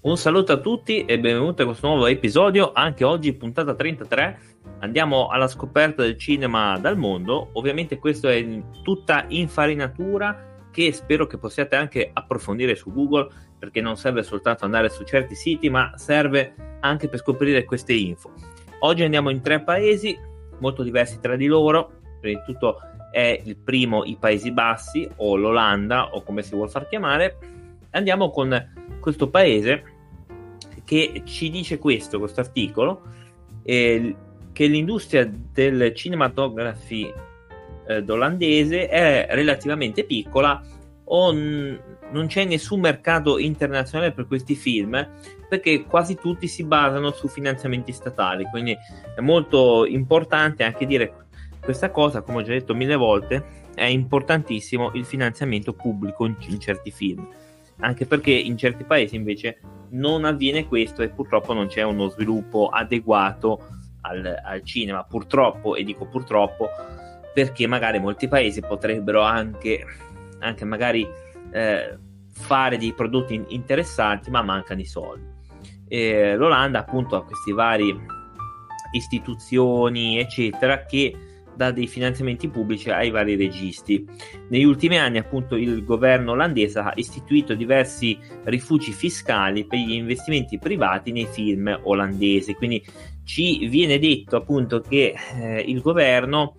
Un saluto a tutti e benvenuti a questo nuovo episodio, anche oggi puntata 33. Andiamo alla scoperta del cinema dal mondo. Ovviamente questo è tutta infarinatura che spero che possiate anche approfondire su Google perché non serve soltanto andare su certi siti, ma serve anche per scoprire queste info. Oggi andiamo in tre paesi molto diversi tra di loro. Prima di tutto è il primo i Paesi Bassi o l'Olanda o come si vuol far chiamare. Andiamo con questo paese che ci dice questo, questo articolo, eh, che l'industria del cinematografi eh, olandese è relativamente piccola o n- non c'è nessun mercato internazionale per questi film perché quasi tutti si basano su finanziamenti statali quindi è molto importante anche dire questa cosa come ho già detto mille volte è importantissimo il finanziamento pubblico in, in certi film anche perché in certi paesi invece non avviene questo e purtroppo non c'è uno sviluppo adeguato al, al cinema, purtroppo, e dico purtroppo perché magari molti paesi potrebbero anche, anche magari eh, fare dei prodotti interessanti ma mancano i soldi. E L'Olanda appunto ha questi vari istituzioni eccetera che dà dei finanziamenti pubblici ai vari registi. Negli ultimi anni, appunto, il governo olandese ha istituito diversi rifugi fiscali per gli investimenti privati nei film olandesi. Quindi ci viene detto appunto che eh, il governo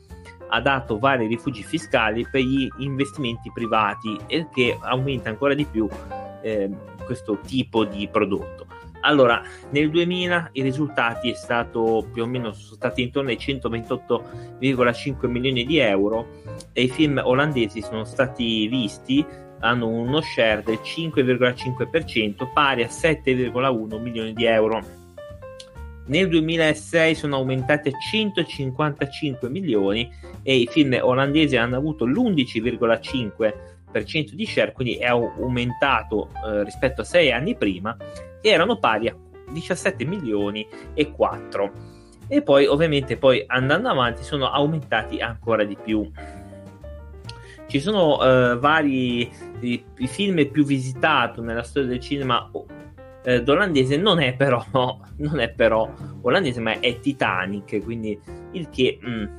ha dato vari rifugi fiscali per gli investimenti privati e che aumenta ancora di più eh, questo tipo di prodotto. Allora, nel 2000 i risultati è stato più o meno sono stati intorno ai 128,5 milioni di euro e i film olandesi sono stati visti hanno uno share del 5,5% pari a 7,1 milioni di euro. Nel 2006 sono aumentati a 155 milioni e i film olandesi hanno avuto l'11,5% di share, quindi è aumentato eh, rispetto a sei anni prima erano pari a 17 milioni e 4 e poi ovviamente poi andando avanti sono aumentati ancora di più. Ci sono eh, vari i, i, film più visitati nella storia del cinema eh, olandese non è però non è però olandese ma è Titanic quindi il che mh, mm,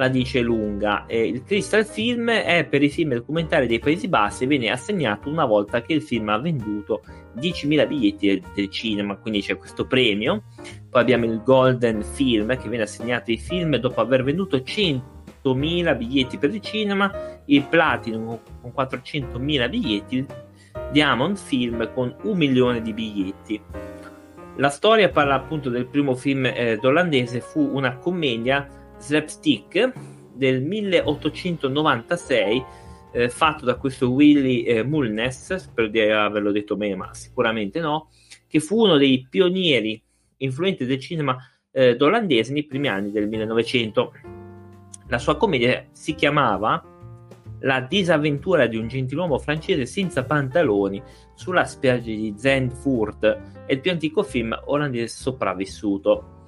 la dice lunga. Eh, il Crystal Film è per i film documentari dei Paesi Bassi e viene assegnato una volta che il film ha venduto 10.000 biglietti del, del, cinema, quindi c'è questo premio. Poi abbiamo il Golden Film che viene assegnato ai film dopo aver venduto 100.000 biglietti per il cinema, il Platinum con 400.000 biglietti, il Diamond Film con un milione di biglietti. La storia parla appunto del primo film eh, olandese, fu una commedia slapstick del 1896 eh, fatto da questo Willy eh, Mulness, spero di averlo detto bene, ma sicuramente no, che fu uno dei pionieri influenti del cinema eh, olandese nei primi anni del 1900. La sua commedia si chiamava La disavventura di un gentiluomo francese senza pantaloni sulla spiaggia di Zandvoort, è il più antico film olandese sopravvissuto.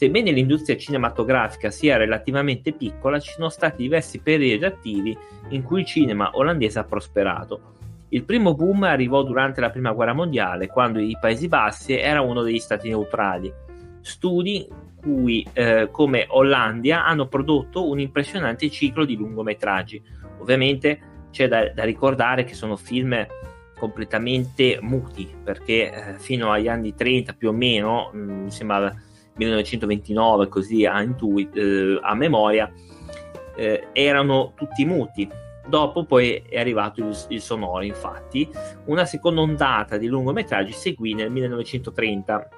Sebbene l'industria cinematografica sia relativamente piccola, ci sono stati diversi periodi attivi in cui il cinema olandese ha prosperato. Il primo boom arrivò durante la Prima Guerra Mondiale, quando i Paesi Bassi era uno degli stati neutrali. Studi cui, eh, come Hollandia, hanno prodotto un impressionante ciclo di lungometraggi. Ovviamente c'è da, da ricordare che sono film completamente muti, perché eh, fino agli anni 30 più o meno, mh, mi sembra 1929, così a, intuit, eh, a memoria, eh, erano tutti muti. Dopo poi è arrivato il, il, sonoro, infatti. Una seconda ondata di lungometraggi seguì nel 1930,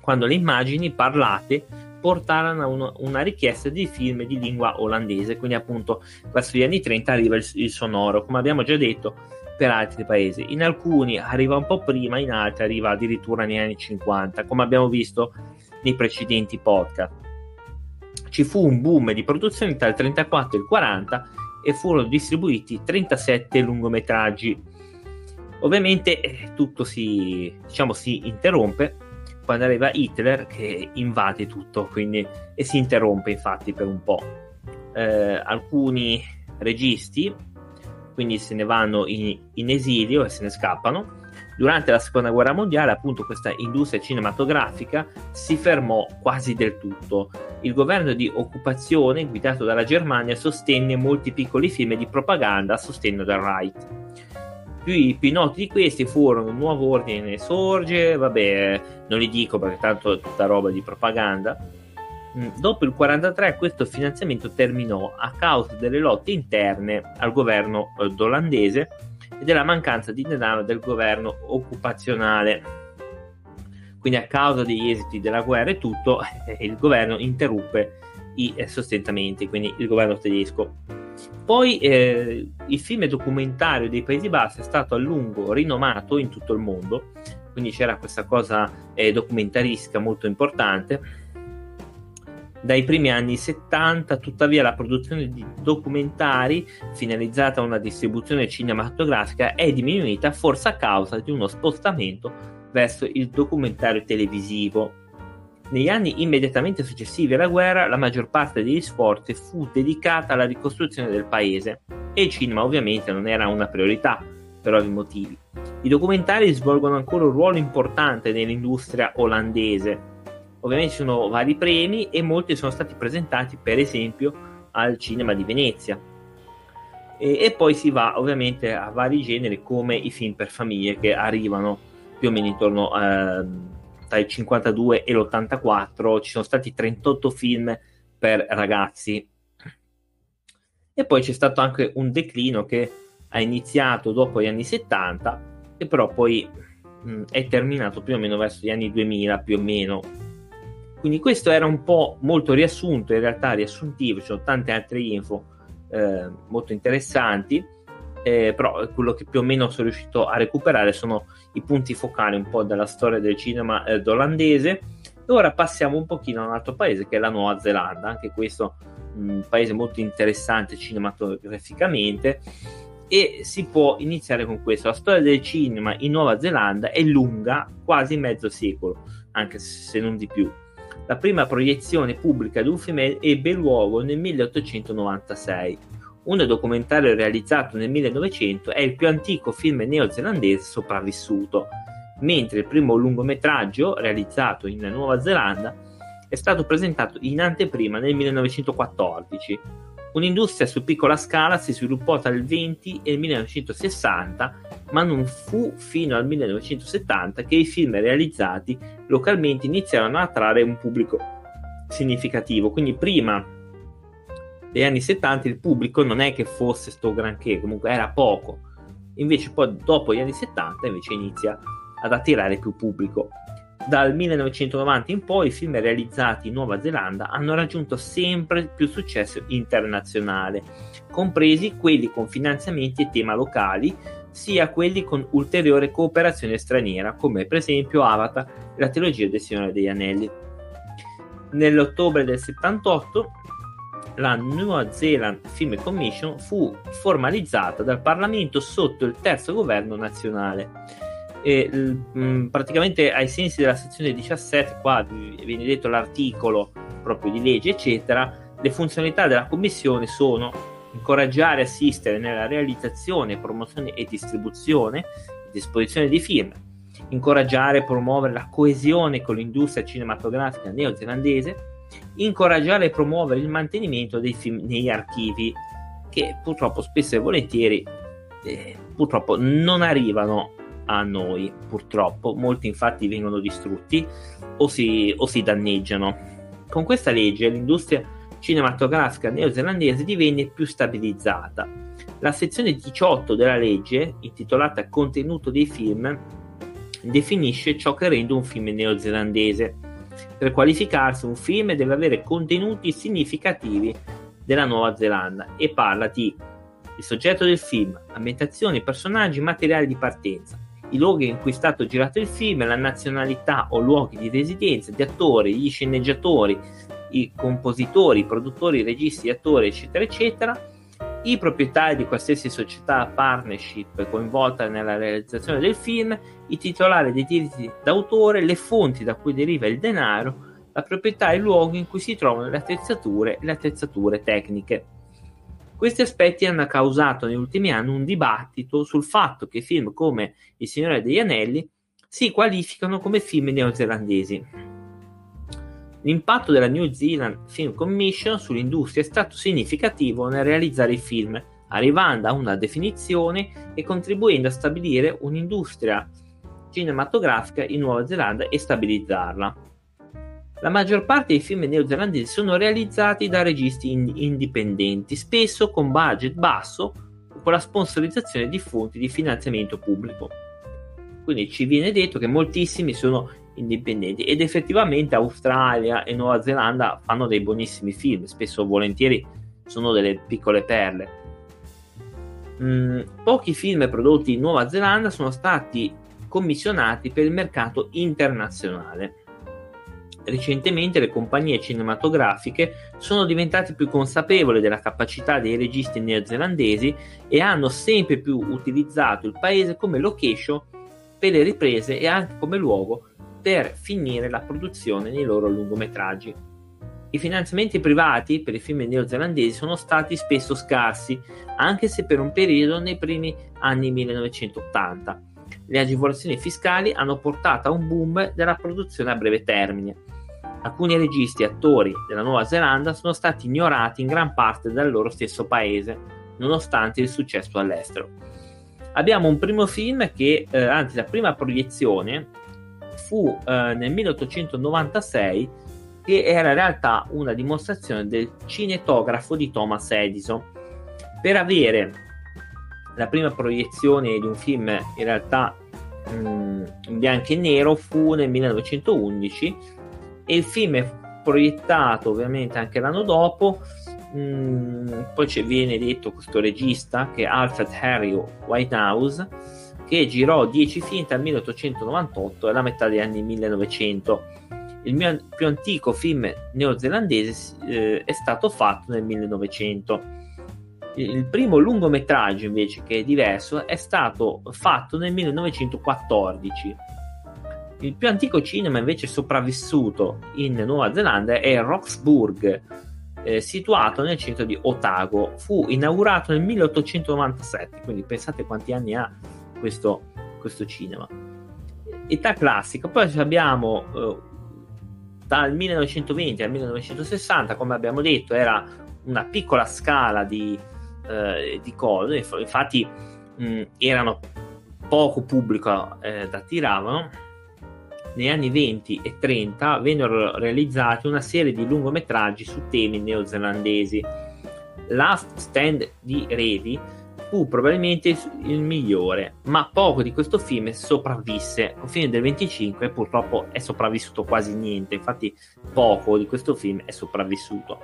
quando le immagini parlate portarono a una, una richiesta di film di lingua olandese, quindi appunto verso gli anni 30 arriva il, il sonoro, come abbiamo già detto per altri paesi. In alcuni arriva un po' prima, in altri arriva addirittura negli anni 50, come abbiamo visto nei precedenti podcast. Ci fu un boom di produzione tra il 34 e il 40 e furono distribuiti 37 lungometraggi. Ovviamente eh, tutto si, diciamo, si interrompe quando arriva Hitler che invade tutto quindi, e si interrompe infatti per un po'. Eh, alcuni registi quindi se ne vanno in, in, esilio e se ne scappano. Durante la seconda guerra mondiale, appunto, questa industria cinematografica si fermò quasi del tutto. Il governo di occupazione, guidato dalla Germania, sostenne molti piccoli film di propaganda a sostegno del Reich. Più, i più noti di questi furono Nuovo Ordine Sorge, vabbè, non li dico perché tanto è tutta roba di propaganda. Mm, dopo il 1943 questo finanziamento terminò a causa delle lotte interne al governo eh, olandese e della mancanza di denaro del governo occupazionale. Quindi a causa degli esiti della guerra e tutto, eh, il governo interruppe i eh, sostentamenti, quindi il governo tedesco. Poi eh, il film documentario dei Paesi Bassi è stato a lungo rinomato in tutto il mondo, quindi c'era questa cosa eh, documentaristica molto importante. Dai primi anni 70, tuttavia, la produzione di documentari finalizzata a una distribuzione cinematografica è diminuita forse a causa di uno spostamento verso il documentario televisivo negli anni immediatamente successivi alla guerra, la maggior parte degli sforzi fu dedicata alla ricostruzione del paese e il cinema ovviamente non era una priorità per ovvi motivi. I documentari svolgono ancora un ruolo importante nell'industria olandese. Ovviamente ci sono vari premi e molti sono stati presentati per esempio al cinema di Venezia. E, e poi si va ovviamente a vari generi come i film per famiglie che arrivano più o meno intorno. Eh, tra il 52 e l'84 ci sono stati 38 film per ragazzi e poi c'è stato anche un declino che ha iniziato dopo gli anni 70 e però poi mh, è terminato più o meno verso gli anni 2000 più o meno quindi questo era un po' molto riassunto in realtà riassuntivo ci sono tante altre info eh, molto interessanti eh, però quello che più o meno sono riuscito a recuperare sono i punti focali un po' della storia del cinema eh, olandese. E ora passiamo un pochino a un altro paese che è la Nuova Zelanda, anche questo un paese molto interessante cinematograficamente e si può iniziare con questo. La storia del cinema in Nuova Zelanda è lunga quasi mezzo secolo, anche se non di più. La prima proiezione pubblica di un film ebbe luogo nel 1896 un documentario realizzato nel 1900 è il più antico film neozelandese sopravvissuto, mentre il primo lungometraggio realizzato in Nuova Zelanda è stato presentato in anteprima nel 1914. Un'industria su piccola scala si sviluppò tra il 20 e il 1960, ma non fu fino al 1970 che i film realizzati localmente iniziarono a attrarre un pubblico significativo. Quindi prima degli anni 70 il pubblico non è che fosse sto granché, comunque era poco. Invece poi dopo gli anni 70 invece inizia ad attirare più pubblico. Dal 1990 in poi i film realizzati in Nuova Zelanda hanno raggiunto sempre più successo internazionale, compresi quelli con finanziamenti e tema locali, sia quelli con ulteriore cooperazione straniera, come per esempio Avatar e la trilogia del Signore degli Anelli. Nell'ottobre del 78 la New Zealand Film Commission fu formalizzata dal Parlamento sotto il terzo governo nazionale. E, mh, mm, praticamente ai sensi della sezione 17, qua viene detto l'articolo proprio di legge, eccetera, le funzionalità della commissione sono incoraggiare e assistere nella realizzazione, promozione e distribuzione e disposizione di film, incoraggiare e promuovere la coesione con l'industria cinematografica neozelandese, incoraggiare e promuovere il mantenimento dei film negli archivi che purtroppo spesso e volentieri eh, purtroppo non arrivano a noi purtroppo. Molti infatti vengono distrutti o si, o si danneggiano. Con questa legge l'industria cinematografica neozelandese divenne più stabilizzata. La sezione 18 della legge intitolata contenuto dei film definisce ciò che rende un film neozelandese. Per qualificarsi un film deve avere contenuti significativi della Nuova Zelanda e parla di il soggetto del film, ambientazioni, personaggi, materiali di partenza, i luoghi in cui è stato girato il film, la nazionalità o luoghi di residenza, gli attori, gli sceneggiatori, i compositori, i produttori, i registi, gli attori, eccetera, eccetera, i proprietari di qualsiasi società partnership coinvolta nella realizzazione del film, i titolari dei diritti d'autore, le fonti da cui deriva il denaro, la proprietà e il luogo in cui si trovano le attrezzature e le attrezzature tecniche. Questi aspetti hanno causato negli ultimi anni un dibattito sul fatto che film come Il Signore degli Anelli si qualificano come film neozelandesi. L'impatto della New Zealand Film Commission sull'industria è stato significativo nel realizzare i film, arrivando a una definizione e contribuendo a stabilire un'industria cinematografica in Nuova Zelanda e stabilizzarla. La maggior parte dei film neozelandesi sono realizzati da registi in- indipendenti, spesso con budget basso o con la sponsorizzazione di fonti di finanziamento pubblico. Quindi ci viene detto che moltissimi sono indipendenti ed effettivamente Australia e Nuova Zelanda fanno dei buonissimi film, spesso volentieri sono delle piccole perle. Mm, pochi film prodotti in Nuova Zelanda sono stati commissionati per il mercato internazionale. Recentemente le compagnie cinematografiche sono diventate più consapevoli della capacità dei registi neozelandesi e hanno sempre più utilizzato il paese come location per le riprese e anche come luogo per finire la produzione nei loro lungometraggi. I finanziamenti privati per i film neozelandesi sono stati spesso scarsi, anche se per un periodo nei primi anni 1980. Le agevolazioni fiscali hanno portato a un boom della produzione a breve termine Alcuni registi e attori della Nuova Zelanda sono stati ignorati in gran parte dal loro stesso paese, nonostante il successo all'estero. Abbiamo un primo film che, eh, anzi la prima proiezione, fu eh, nel 1896, che era in realtà una dimostrazione del cinetografo di Thomas Edison. Per avere la prima proiezione di un film in realtà mh, mm, in bianco e nero fu nel 1911 e il film è proiettato ovviamente anche l'anno dopo. Mm, poi viene detto questo regista che è Alfred Harry Whitehouse che girò 10 film dal 1898 alla metà degli anni 1900. Il mio più antico film neozelandese eh, è stato fatto nel 1900. Il primo lungometraggio invece che è diverso è stato fatto nel 1914 il più antico cinema invece sopravvissuto in Nuova Zelanda è Roxburgh, eh, situato nel centro di Otago. Fu inaugurato nel 1897, quindi pensate quanti anni ha questo, questo cinema. Età classica, poi abbiamo eh, dal 1920 al 1960, come abbiamo detto, era una piccola scala di, eh, di cose, infatti mh, erano poco pubblico eh, attiravano negli anni 20 e 30 vennero realizzati una serie di lungometraggi su temi neozelandesi. Last Stand di Revi fu probabilmente il migliore, ma poco di questo film sopravvisse. Un film del 25 purtroppo è sopravvissuto quasi niente, infatti poco di questo film è sopravvissuto.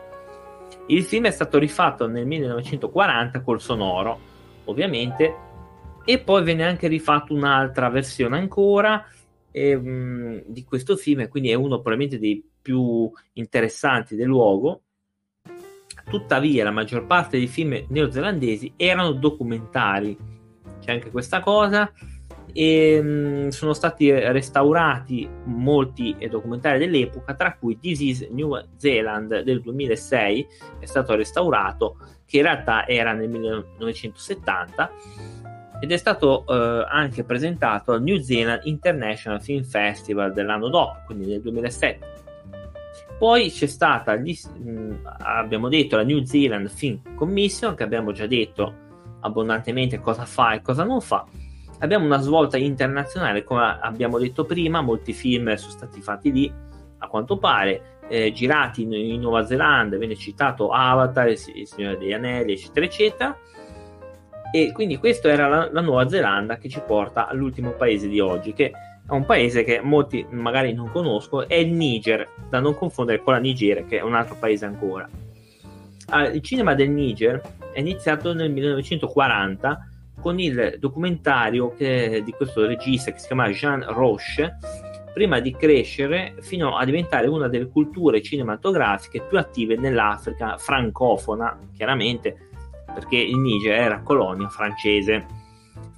Il film è stato rifatto nel 1940 col sonoro, ovviamente, e poi venne anche rifatto un'altra versione ancora e, mh, mm, di questo film, quindi è uno probabilmente dei più interessanti del luogo. Tuttavia, la maggior parte dei film neozelandesi erano documentari, c'è anche questa cosa, e mh, mm, sono stati restaurati molti documentari dell'epoca, tra cui This is New Zealand del 2006 è stato restaurato, che in realtà era nel 1970 ed è stato eh, anche presentato al New Zealand International Film Festival dell'anno dopo, quindi nel 2007. Poi c'è stata, gli, mh, abbiamo detto, la New Zealand Film Commission, che abbiamo già detto abbondantemente cosa fa e cosa non fa. Abbiamo una svolta internazionale, come abbiamo detto prima, molti film sono stati fatti lì, a quanto pare, eh, girati in, in, Nuova Zelanda, viene citato Avatar, il, il Signore degli Anelli, eccetera, eccetera e quindi questa era la, la, Nuova Zelanda che ci porta all'ultimo paese di oggi, che è un paese che molti magari non conoscono, è il Niger, da non confondere con la Nigeria, che è un altro paese ancora. Ah, il cinema del Niger è iniziato nel 1940 con il documentario che, di questo regista che si chiama Jean Roche, prima di crescere fino a diventare una delle culture cinematografiche più attive nell'Africa francofona, chiaramente perché il Niger era colonia francese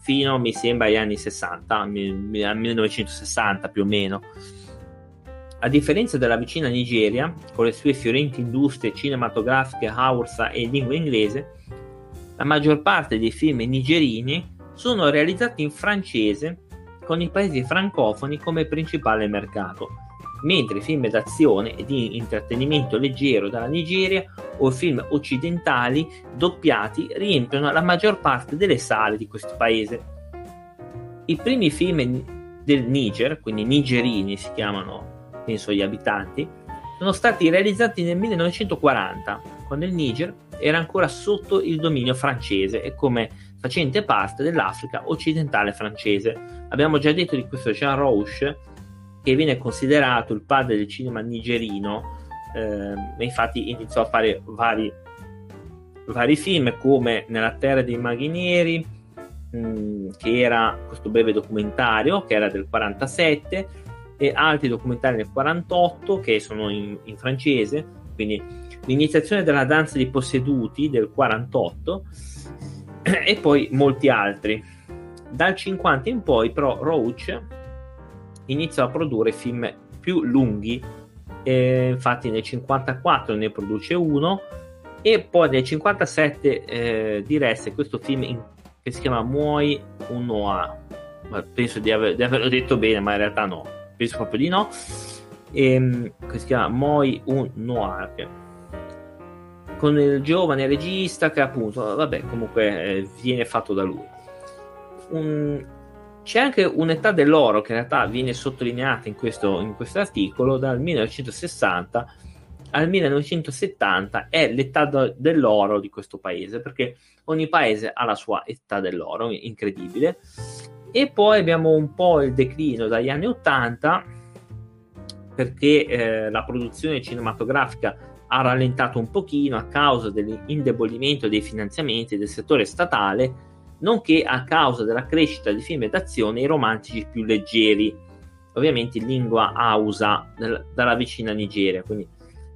fino mi sembra agli anni 60, al 1960 più o meno. A differenza della vicina Nigeria, con le sue fiorenti industrie cinematografiche Hausa e lingua inglese, la maggior parte dei film nigerini sono realizzati in francese con i paesi francofoni come principale mercato, mentre i film d'azione e di intrattenimento leggero dalla Nigeria o film occidentali doppiati riempiono la maggior parte delle sale di questo paese. I primi film del Niger, quindi nigerini si chiamano, penso gli abitanti, sono stati realizzati nel 1940, quando il Niger era ancora sotto il dominio francese e come facente parte dell'Africa occidentale francese. Abbiamo già detto di questo Jean Rouche, che viene considerato il padre del cinema nigerino, eh, infatti iniziò a fare vari, vari film come Nella terra dei maghi neri, mh, mm, che era questo breve documentario, che era del 47, e altri documentari del 48 che sono in, in francese, quindi l'iniziazione della danza dei posseduti del 48 e poi molti altri. Dal 50 in poi, però, Roach iniziò a produrre film più lunghi. Eh, infatti, nel 54 ne produce uno, e poi nel 57 eh, diresse questo film in, che si chiama Muoi un Noir. Penso di, aver, di, averlo detto bene, ma in realtà no, penso proprio di no. E, ehm, che si chiama Moi un Noir con il giovane regista che appunto, vabbè, comunque eh, viene fatto da lui. Un, c'è anche un'età dell'oro che in realtà viene sottolineata in questo, in questo articolo dal 1960 al 1970 è l'età dell'oro di questo paese perché ogni paese ha la sua età dell'oro incredibile. E poi abbiamo un po' il declino dagli anni 80 perché eh, la produzione cinematografica ha rallentato un pochino a causa dell'indebolimento dei finanziamenti del settore statale, nonché a causa della crescita di film d'azione e romantici più leggeri, ovviamente in lingua Hausa dalla vicina Nigeria. Quindi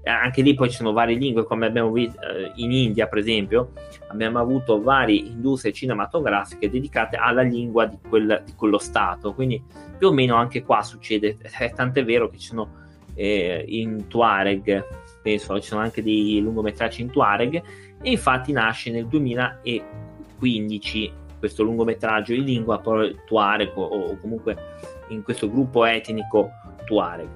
eh, anche lì poi ci sono varie lingue, come abbiamo visto eh, in India, per esempio, abbiamo avuto varie industrie cinematografiche dedicate alla lingua di, quel, di quello Stato. Quindi più o meno anche qua succede, è tant'è vero che ci sono eh, in Tuareg penso ci sono anche dei lungometraggi in Tuareg e infatti nasce nel 2015 questo lungometraggio in lingua Tuareg o comunque in questo gruppo etnico Tuareg.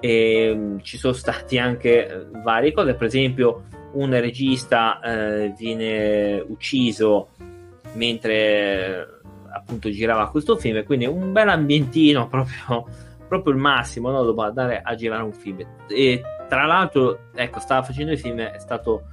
E, um, ci sono stati anche eh, varie cose, per esempio un regista eh, viene ucciso mentre eh, appunto girava questo film, quindi un bel ambientino proprio, proprio il massimo no? dopo andare a girare un film. E tra l'altro, ecco, stava facendo il film, è stato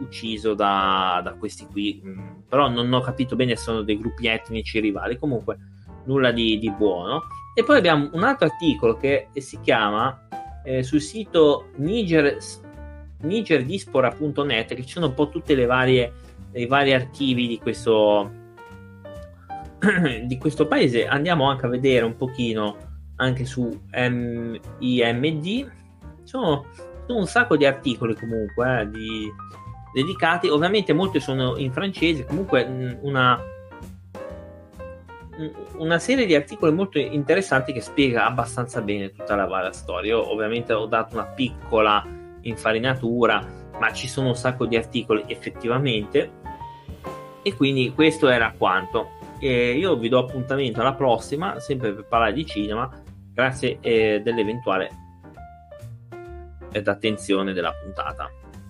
ucciso da, da questi qui, mm, però non ho capito bene se sono dei gruppi etnici rivali, comunque nulla di, di buono. E poi abbiamo un altro articolo che si chiama eh, sul sito Niger, nigerdispora.net, che ci sono un po' tutte le varie, i vari archivi di questo, di questo paese. Andiamo anche a vedere un pochino anche su MIMD sono, sono un sacco di articoli comunque eh, di, dedicati, ovviamente molti sono in francese, comunque mm, una, una serie di articoli molto interessanti che spiega abbastanza bene tutta la varia storia. Io ovviamente ho dato una piccola infarinatura, ma ci sono un sacco di articoli effettivamente. E quindi questo era quanto. E io vi do appuntamento alla prossima, sempre per parlare di cinema. Grazie eh, dell'eventuale ed attenzione della puntata.